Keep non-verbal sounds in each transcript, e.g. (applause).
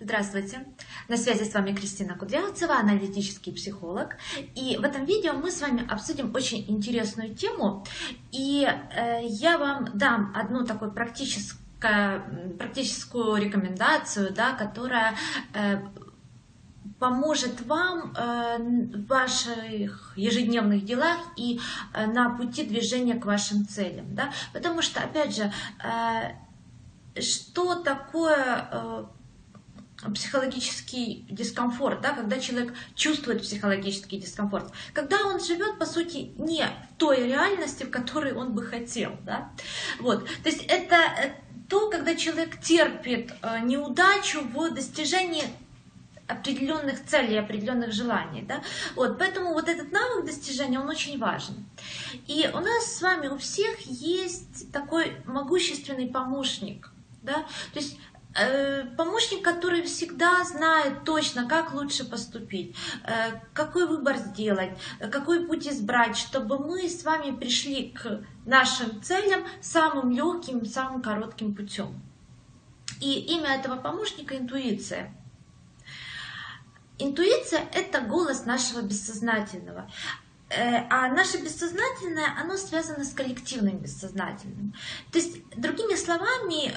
Здравствуйте! На связи с вами Кристина Кудрявцева, аналитический психолог. И в этом видео мы с вами обсудим очень интересную тему. И э, я вам дам одну такую практическую, практическую рекомендацию, да, которая э, поможет вам э, в ваших ежедневных делах и э, на пути движения к вашим целям. Да? Потому что, опять же, э, что такое психологический дискомфорт, да, когда человек чувствует психологический дискомфорт, когда он живет, по сути, не в той реальности, в которой он бы хотел. Да? Вот. То есть это то, когда человек терпит э, неудачу в достижении определенных целей, определенных желаний. Да? Вот, поэтому вот этот навык достижения, он очень важен. И у нас с вами у всех есть такой могущественный помощник. Да? То есть Э, помощник, который всегда знает точно, как лучше поступить, э, какой выбор сделать, какой путь избрать, чтобы мы с вами пришли к нашим целям самым легким, самым коротким путем. И имя этого помощника – интуиция. Интуиция – это голос нашего бессознательного. Э, а наше бессознательное, оно связано с коллективным бессознательным. То есть, другими словами,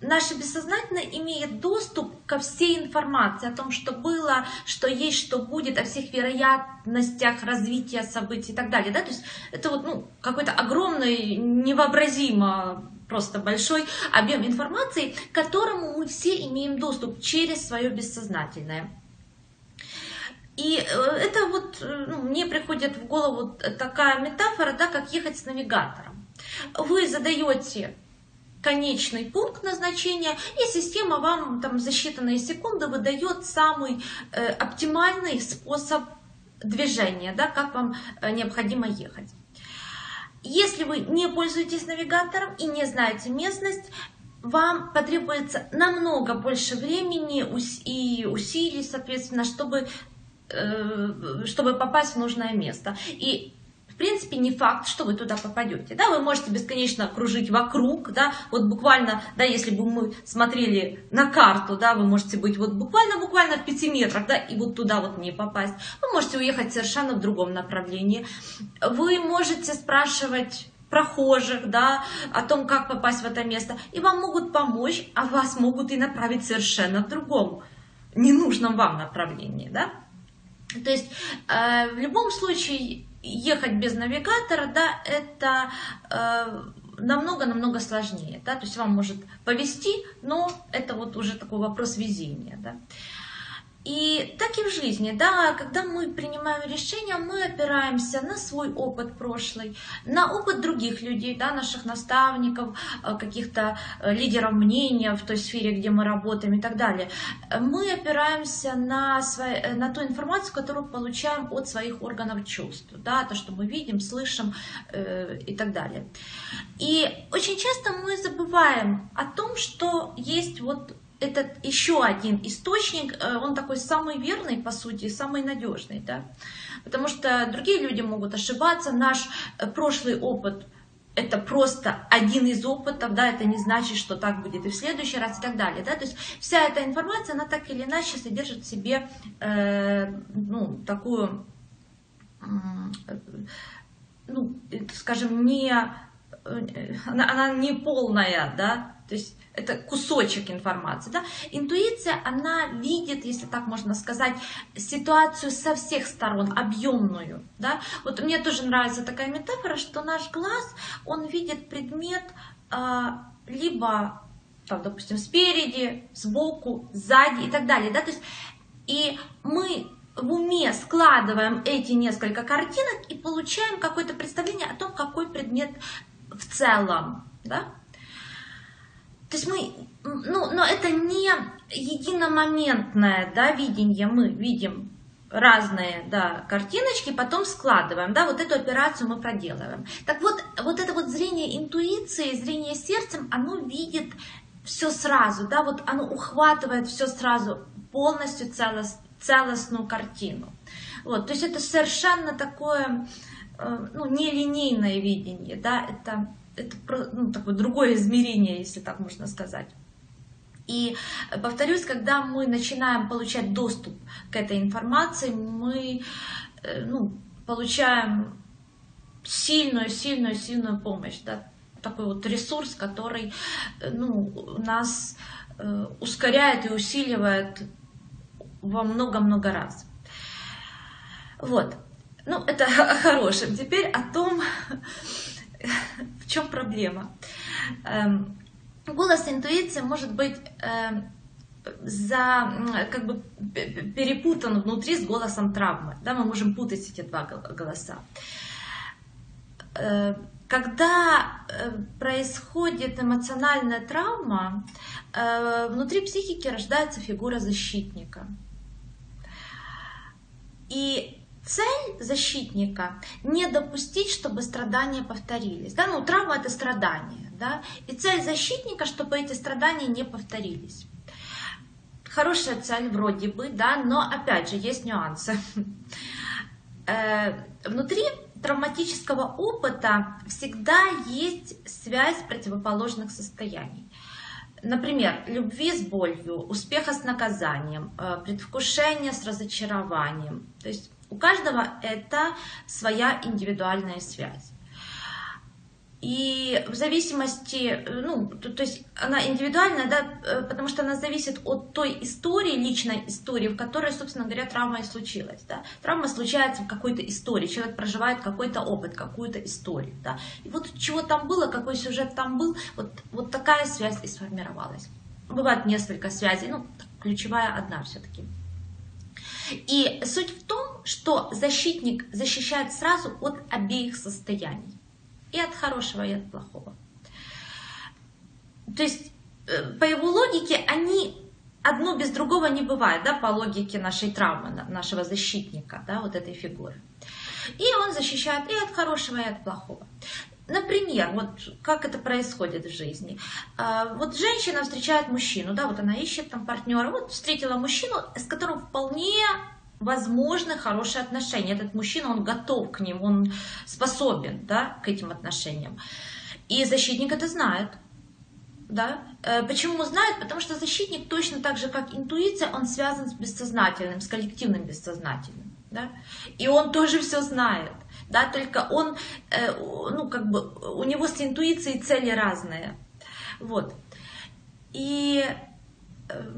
наше бессознательное имеет доступ ко всей информации о том, что было, что есть, что будет, о всех вероятностях развития событий и так далее. Да? То есть это вот ну, какой-то огромный, невообразимо просто большой объем информации, к которому мы все имеем доступ через свое бессознательное. И э, это вот, э, ну, мне приходит в голову такая метафора, да, как ехать с навигатором. Вы задаете конечный пункт назначения, и система вам там за считанные секунды выдает самый э, оптимальный способ движения, да, как вам э, необходимо ехать. Если вы не пользуетесь навигатором и не знаете местность, вам потребуется намного больше времени и усилий, соответственно, чтобы, э, чтобы попасть в нужное место. И принципе, не факт, что вы туда попадете. Да, вы можете бесконечно кружить вокруг, да, вот буквально, да, если бы мы смотрели на карту, да, вы можете быть вот буквально-буквально в пяти метрах, да, и вот туда вот не попасть. Вы можете уехать совершенно в другом направлении. Вы можете спрашивать прохожих, да, о том, как попасть в это место, и вам могут помочь, а вас могут и направить совершенно в другом, ненужном вам направлении, да. То есть э, в любом случае ехать без навигатора, да, это э, намного-намного сложнее, да, то есть вам может повезти, но это вот уже такой вопрос везения, да. И так и в жизни, да, когда мы принимаем решения, мы опираемся на свой опыт прошлый, на опыт других людей, да, наших наставников, э, каких-то э, лидеров мнения в той сфере, где мы работаем и так далее. Мы опираемся на, свои, э, на ту информацию, которую получаем от своих органов чувств, да, то, что мы видим, слышим и так далее. И очень часто мы забываем о том, что есть вот этот еще один источник, э, он такой самый верный, по сути, самый надежный, да? потому что другие люди могут ошибаться, наш э, прошлый опыт это просто один из опытов, да, это не значит, что так будет и в следующий раз и так далее, да, то есть вся эта информация, она так или иначе содержит в себе, э, ну, такую, э, ну, скажем, не, э, она, она не полная, да, то есть это кусочек информации. Да? Интуиция, она видит, если так можно сказать, ситуацию со всех сторон, объемную. Да? Вот мне тоже нравится такая метафора, что наш глаз, он видит предмет а, либо, там, допустим, спереди, сбоку, сзади и так далее. Да? То есть, и мы в уме складываем эти несколько картинок и получаем какое-то представление о том, какой предмет в целом. Да? То есть мы, ну, но это не единомоментное да, видение, мы видим разные да, картиночки, потом складываем, да, вот эту операцию мы проделываем. Так вот, вот это вот зрение интуиции, зрение сердцем, оно видит все сразу, да, вот оно ухватывает все сразу, полностью целост, целостную картину. Вот, то есть это совершенно такое, э, ну, нелинейное видение, да, это это ну, такое другое измерение, если так можно сказать. И повторюсь, когда мы начинаем получать доступ к этой информации, мы э, ну, получаем сильную, сильную, сильную помощь, да, такой вот ресурс, который э, ну, нас э, ускоряет и усиливает во много-много раз. Вот. Ну, это (laughs) о хорошем. Теперь о том, (laughs) чем проблема. Эм, голос интуиции может быть эм, за, как бы перепутан внутри с голосом травмы. Да, мы можем путать эти два голоса. Э, когда э, происходит эмоциональная травма, э, внутри психики рождается фигура защитника. И цель защитника не допустить, чтобы страдания повторились. Да? Ну, травма это страдание. Да? И цель защитника, чтобы эти страдания не повторились. Хорошая цель вроде бы, да, но опять же есть нюансы. Внутри травматического опыта всегда есть связь противоположных состояний. Например, любви с болью, успеха с наказанием, э, предвкушения с разочарованием. То есть у каждого это своя индивидуальная связь. И в зависимости, ну, то, то есть она индивидуальная, да, э, потому что она зависит от той истории, личной истории, в которой, собственно говоря, травма и случилась. Да. Травма случается в какой-то истории, человек проживает какой-то опыт, какую-то историю. Да. И вот чего там было, какой сюжет там был, вот, вот такая связь и сформировалась. Бывает несколько связей, ну, ключевая одна все-таки. И суть в том, что защитник защищает сразу от обеих состояний. И от хорошего, и от плохого. То есть, э, по его логике, они одно без другого не бывает, да, по логике нашей травмы, нашего защитника, да, вот этой фигуры. И он защищает и от хорошего, и от плохого. Например, вот как это происходит в жизни. А, вот женщина встречает мужчину, да, вот она ищет там партнера, вот встретила мужчину, с которым вполне возможны хорошие отношения. Этот мужчина, он готов к ним, он способен да, к этим отношениям. И защитник это знает. Да? Э, почему знает? Потому что защитник точно так же, как интуиция, он связан с бессознательным, с коллективным бессознательным. Да? И он тоже все знает. Да? Только он, э, ну, как бы, у него с интуицией цели разные. Вот. И э,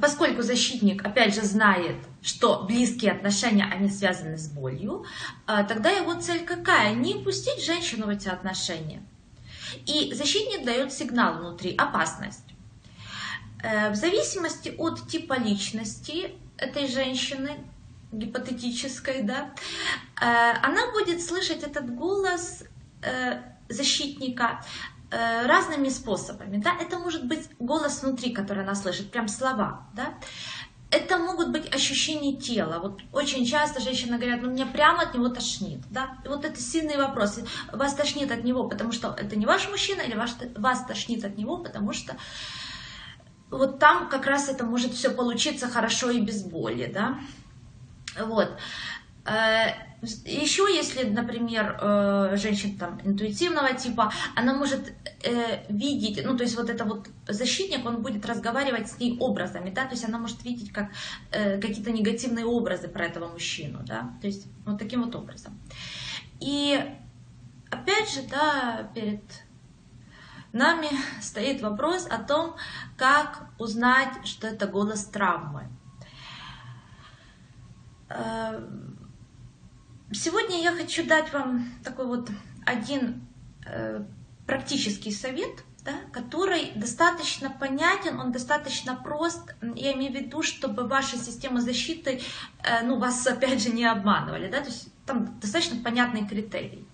поскольку защитник, опять же, знает, что близкие отношения, они связаны с болью, а, тогда его цель какая? Не пустить женщину в эти отношения. И защитник дает сигнал внутри, опасность. Э, в зависимости от типа личности этой женщины, гипотетической, да, э, она будет слышать этот голос э, защитника Э, разными способами. Да? Это может быть голос внутри, который она слышит, прям слова. Да? Это могут быть ощущения тела. Вот очень часто женщины говорят, ну мне прямо от него тошнит. Да? И вот это сильный вопрос. Вас тошнит от него, потому что это не ваш мужчина, или ваш, вас тошнит от него, потому что вот там как раз это может все получиться хорошо и без боли. Да? Вот. Э, еще если, например, э, женщина там интуитивного типа, она может э, видеть, ну то есть вот это вот защитник, он будет разговаривать с ней образами, да, то есть она может видеть как какие-то негативные образы про этого мужчину, да, то есть вот таким вот образом. И опять же, да, перед нами (laughs) стоит вопрос о том, как узнать, что это голос травмы Сегодня я хочу дать вам такой вот один э, практический совет, да, который достаточно понятен, он достаточно прост. Я имею в виду, чтобы ваша система защиты, э, ну, вас опять же не обманывали, да, то есть там достаточно понятный критерий.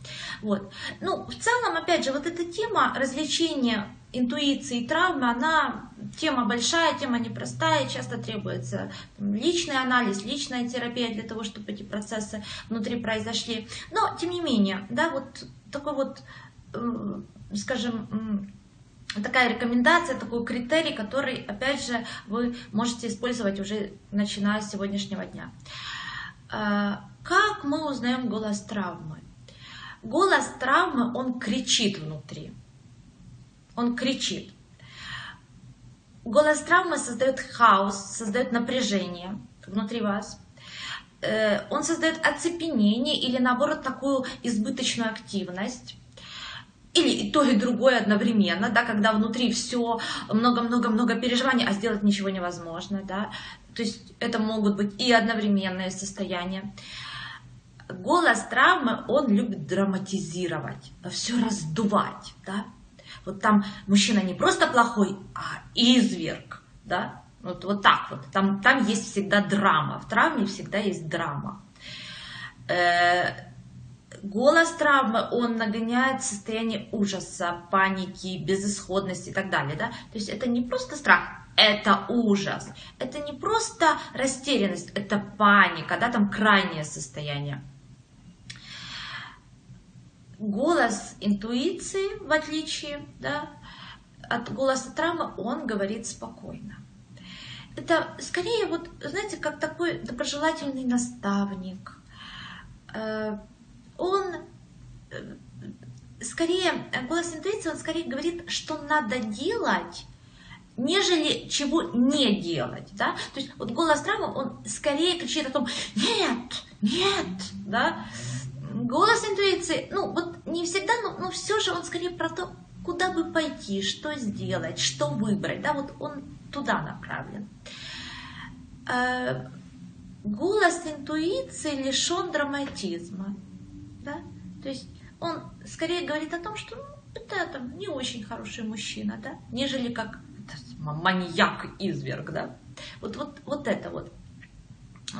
Вот. Ну, в целом, опять же, вот эта тема развлечения интуиции и травмы, она тема большая, тема непростая, часто требуется личный анализ, личная терапия для того, чтобы эти процессы внутри произошли. Но, тем не менее, да, вот такой вот, скажем, такая рекомендация, такой критерий, который, опять же, вы можете использовать уже начиная с сегодняшнего дня. А, как мы узнаем голос травмы? Голос травмы, он кричит внутри. Он кричит. Голос травмы создает хаос, создает напряжение внутри вас. Э, он создает оцепенение или наоборот такую избыточную активность или и то, и другое одновременно, да, когда внутри все много-много-много переживаний, а сделать ничего невозможно, да. То есть это могут быть и одновременные состояния. Голос травмы, он любит драматизировать, все раздувать, да. Вот там мужчина не просто плохой, а изверг, да. Вот, вот так вот. Там, там есть всегда драма. В травме всегда есть драма. Э, голос травмы, он нагоняет состояние ужаса, паники, безысходности и так далее. Да? То есть это не просто страх, это ужас. Это не просто растерянность, это паника, да, там крайнее состояние. Голос интуиции, в отличие да, от голоса травмы, он говорит спокойно. Это скорее, вот, знаете, как такой доброжелательный наставник, э, он э, скорее, голос интуиции, он скорее говорит, что надо делать, нежели чего не делать, да, то есть вот голос травмы, он скорее кричит о том, нет, нет, да, голос интуиции, ну вот не всегда, но, но все же он скорее про то, куда бы пойти, что сделать, что выбрать, да, вот он туда направлен. Э, голос интуиции лишен драматизма да? То есть он скорее говорит о том, что ну, это там, не очень хороший мужчина, да, нежели как маньяк-изверг, да. Вот, вот, вот это вот.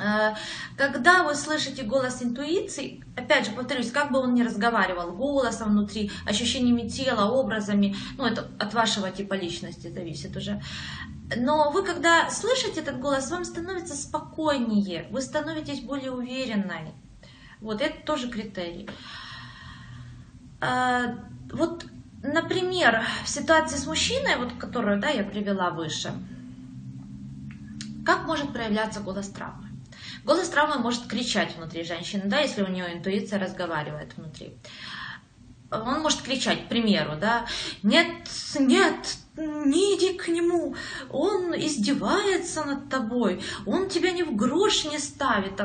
Э, когда вы слышите голос интуиции, опять же повторюсь, как бы он ни разговаривал, голосом внутри, ощущениями тела, образами, ну это от вашего типа личности зависит уже. Но вы когда слышите этот голос, вам становится спокойнее, вы становитесь более уверенной, вот это тоже критерий. А, вот, например, в ситуации с мужчиной, вот, которую да, я привела выше, как может проявляться голос травмы? Голос травмы может кричать внутри женщины, да, если у нее интуиция разговаривает внутри. Он может кричать, к примеру, да, нет, нет, не иди к нему, он издевается над тобой, он тебя ни в грош не ставит,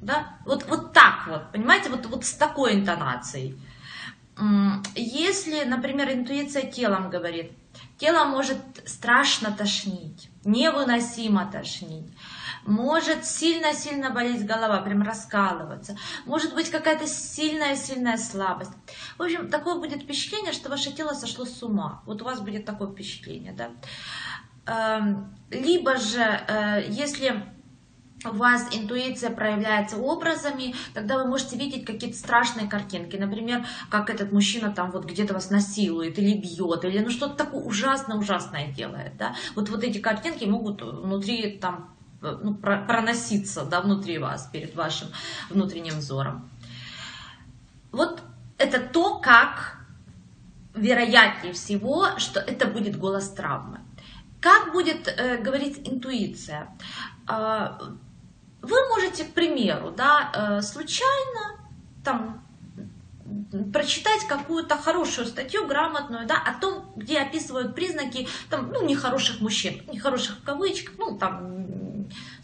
да? Вот, вот так вот, понимаете, вот, вот с такой интонацией. Если, например, интуиция телом говорит, тело может страшно тошнить, невыносимо тошнить, может сильно-сильно болеть голова, прям раскалываться, может быть какая-то сильная-сильная слабость. В общем, такое будет впечатление, что ваше тело сошло с ума. Вот у вас будет такое впечатление, да. Эм, либо же, э, если у вас интуиция проявляется образами, тогда вы можете видеть какие-то страшные картинки. Например, как этот мужчина там вот где-то вас насилует или бьет, или ну что-то такое ужасно-ужасное делает. Да? Вот, вот эти картинки могут внутри там ну, проноситься да, внутри вас, перед вашим внутренним взором. Вот это то, как вероятнее всего, что это будет голос травмы. Как будет э, говорить интуиция? Э, вы можете, к примеру, да, э, случайно там прочитать какую-то хорошую статью, грамотную, да, о том, где описывают признаки там, ну, нехороших мужчин, нехороших в кавычках, ну, там,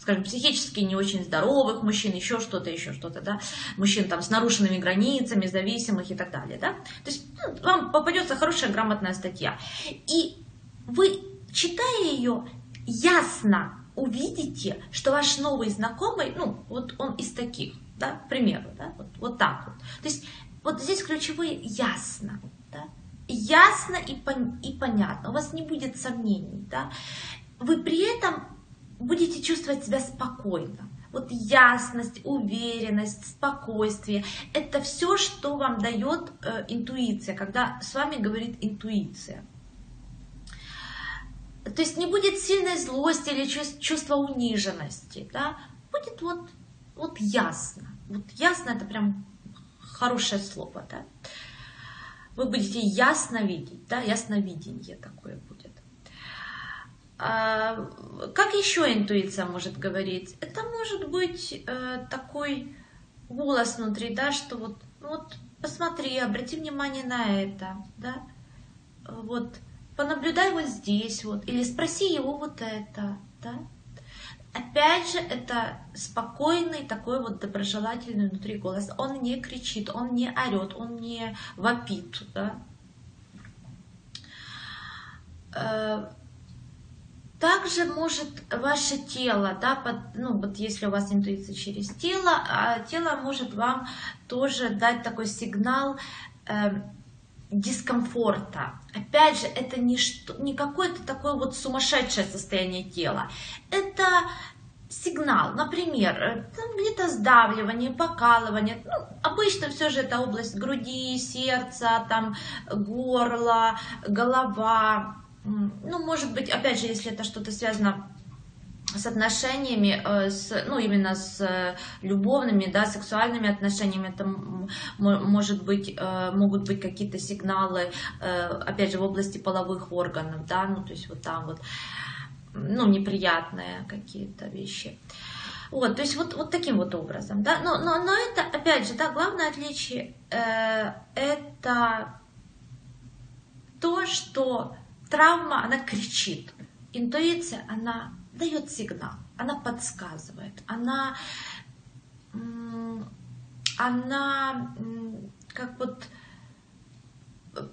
скажем, психически не очень здоровых мужчин, еще что-то, еще что-то, да, мужчин там с нарушенными границами, зависимых и так далее, да. То есть ну, вам попадется хорошая грамотная статья. И вы, читая ее, ясно увидите, что ваш новый знакомый, ну, вот он из таких, да, к примеру, да, вот, вот так вот. То есть вот здесь ключевые ясно, да, ясно и, пон, и понятно, у вас не будет сомнений, да. Вы при этом будете чувствовать себя спокойно. Вот ясность, уверенность, спокойствие – это все, что вам дает э, интуиция, когда с вами говорит интуиция. То есть не будет сильной злости или чувства униженности, да? будет вот, вот ясно. Вот ясно это прям хорошее слово, да? Вы будете ясно видеть, да, ясновидение такое будет. А, как еще интуиция может говорить? Это может быть э, такой голос внутри, да, что вот, вот посмотри, обрати внимание на это, да, вот понаблюдай вот здесь вот, или спроси его вот это, да. Опять же, это спокойный такой вот доброжелательный внутри голос. Он не кричит, он не орет, он не вопит, да. Также может ваше тело, да, под, ну вот если у вас интуиция через тело, а тело может вам тоже дать такой сигнал э, дискомфорта. Опять же, это не, что, не какое-то такое вот сумасшедшее состояние тела. Это сигнал, например, э, где-то сдавливание, покалывание. Ну, обычно все же это область груди, сердца, там, горло, голова, ну, может быть, опять же, если это что-то связано с отношениями, э, с, ну, именно с э, любовными, да, сексуальными отношениями, это может быть, э, могут быть какие-то сигналы, опять же, в области половых органов, да, ну, то есть вот там вот, ну, неприятные какие-то вещи. Вот, то есть вот, вот таким вот образом, да, но, но, но это, опять же, да, главное отличие, э, это то, что Травма, она кричит. Интуиция, она дает сигнал, она подсказывает, она, она как вот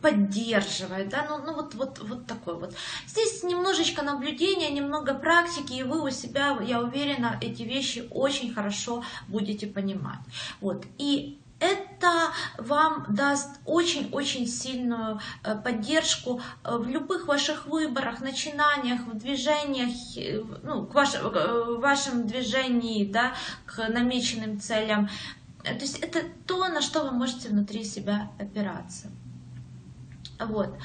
поддерживает, да, ну, ну вот, вот, вот такой вот. Здесь немножечко наблюдения, немного практики, и вы у себя, я уверена, эти вещи очень хорошо будете понимать. Вот. И это вам даст очень-очень сильную э, поддержку э, в любых ваших выборах, начинаниях, в движениях, э, ну, к вашим, в вашем движении, да, к намеченным целям. То есть это то, на что вы можете внутри себя опираться. Вот.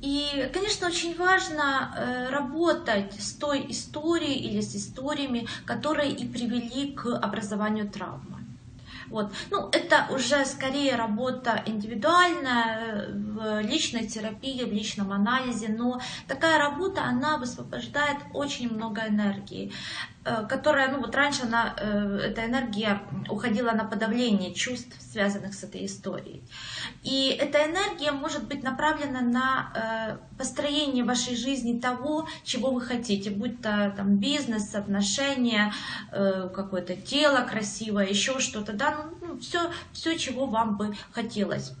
И, конечно, очень важно работать с той историей или с историями, которые и привели к образованию травмы. Вот. Ну, это уже скорее работа индивидуальная, в личной терапии, в личном анализе, но такая работа, она высвобождает очень много энергии. Э, которая, ну вот раньше она, э, эта энергия уходила на подавление чувств, связанных с этой историей. И эта энергия может быть направлена на э, построение вашей жизни того, чего вы хотите, будь то там бизнес, отношения, какое-то тело красивое, еще что-то, да, ну, все, ну, все, чего вам бы хотелось.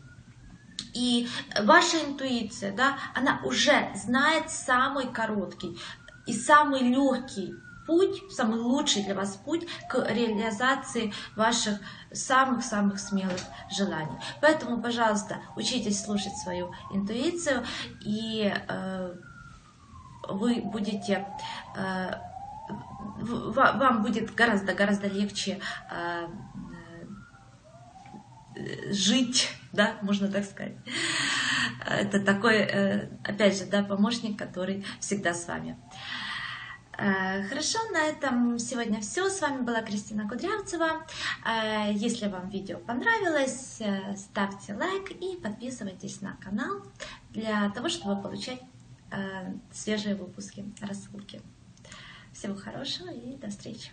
И ваша интуиция, да, она уже знает самый короткий и самый легкий путь, самый лучший для вас путь к реализации ваших самых-самых смелых желаний. Поэтому, пожалуйста, учитесь слушать свою интуицию, и э, вы будете... Э, вам будет гораздо-гораздо легче э, э, жить, да, можно так сказать. Это такой, э, опять же, да, помощник, который всегда с вами. Э, хорошо, на этом сегодня все. С вами была Кристина Кудрявцева. Э, если вам видео понравилось, ставьте лайк и подписывайтесь на канал для того, чтобы получать свежие выпуски, рассылки. Всего хорошего и до встречи!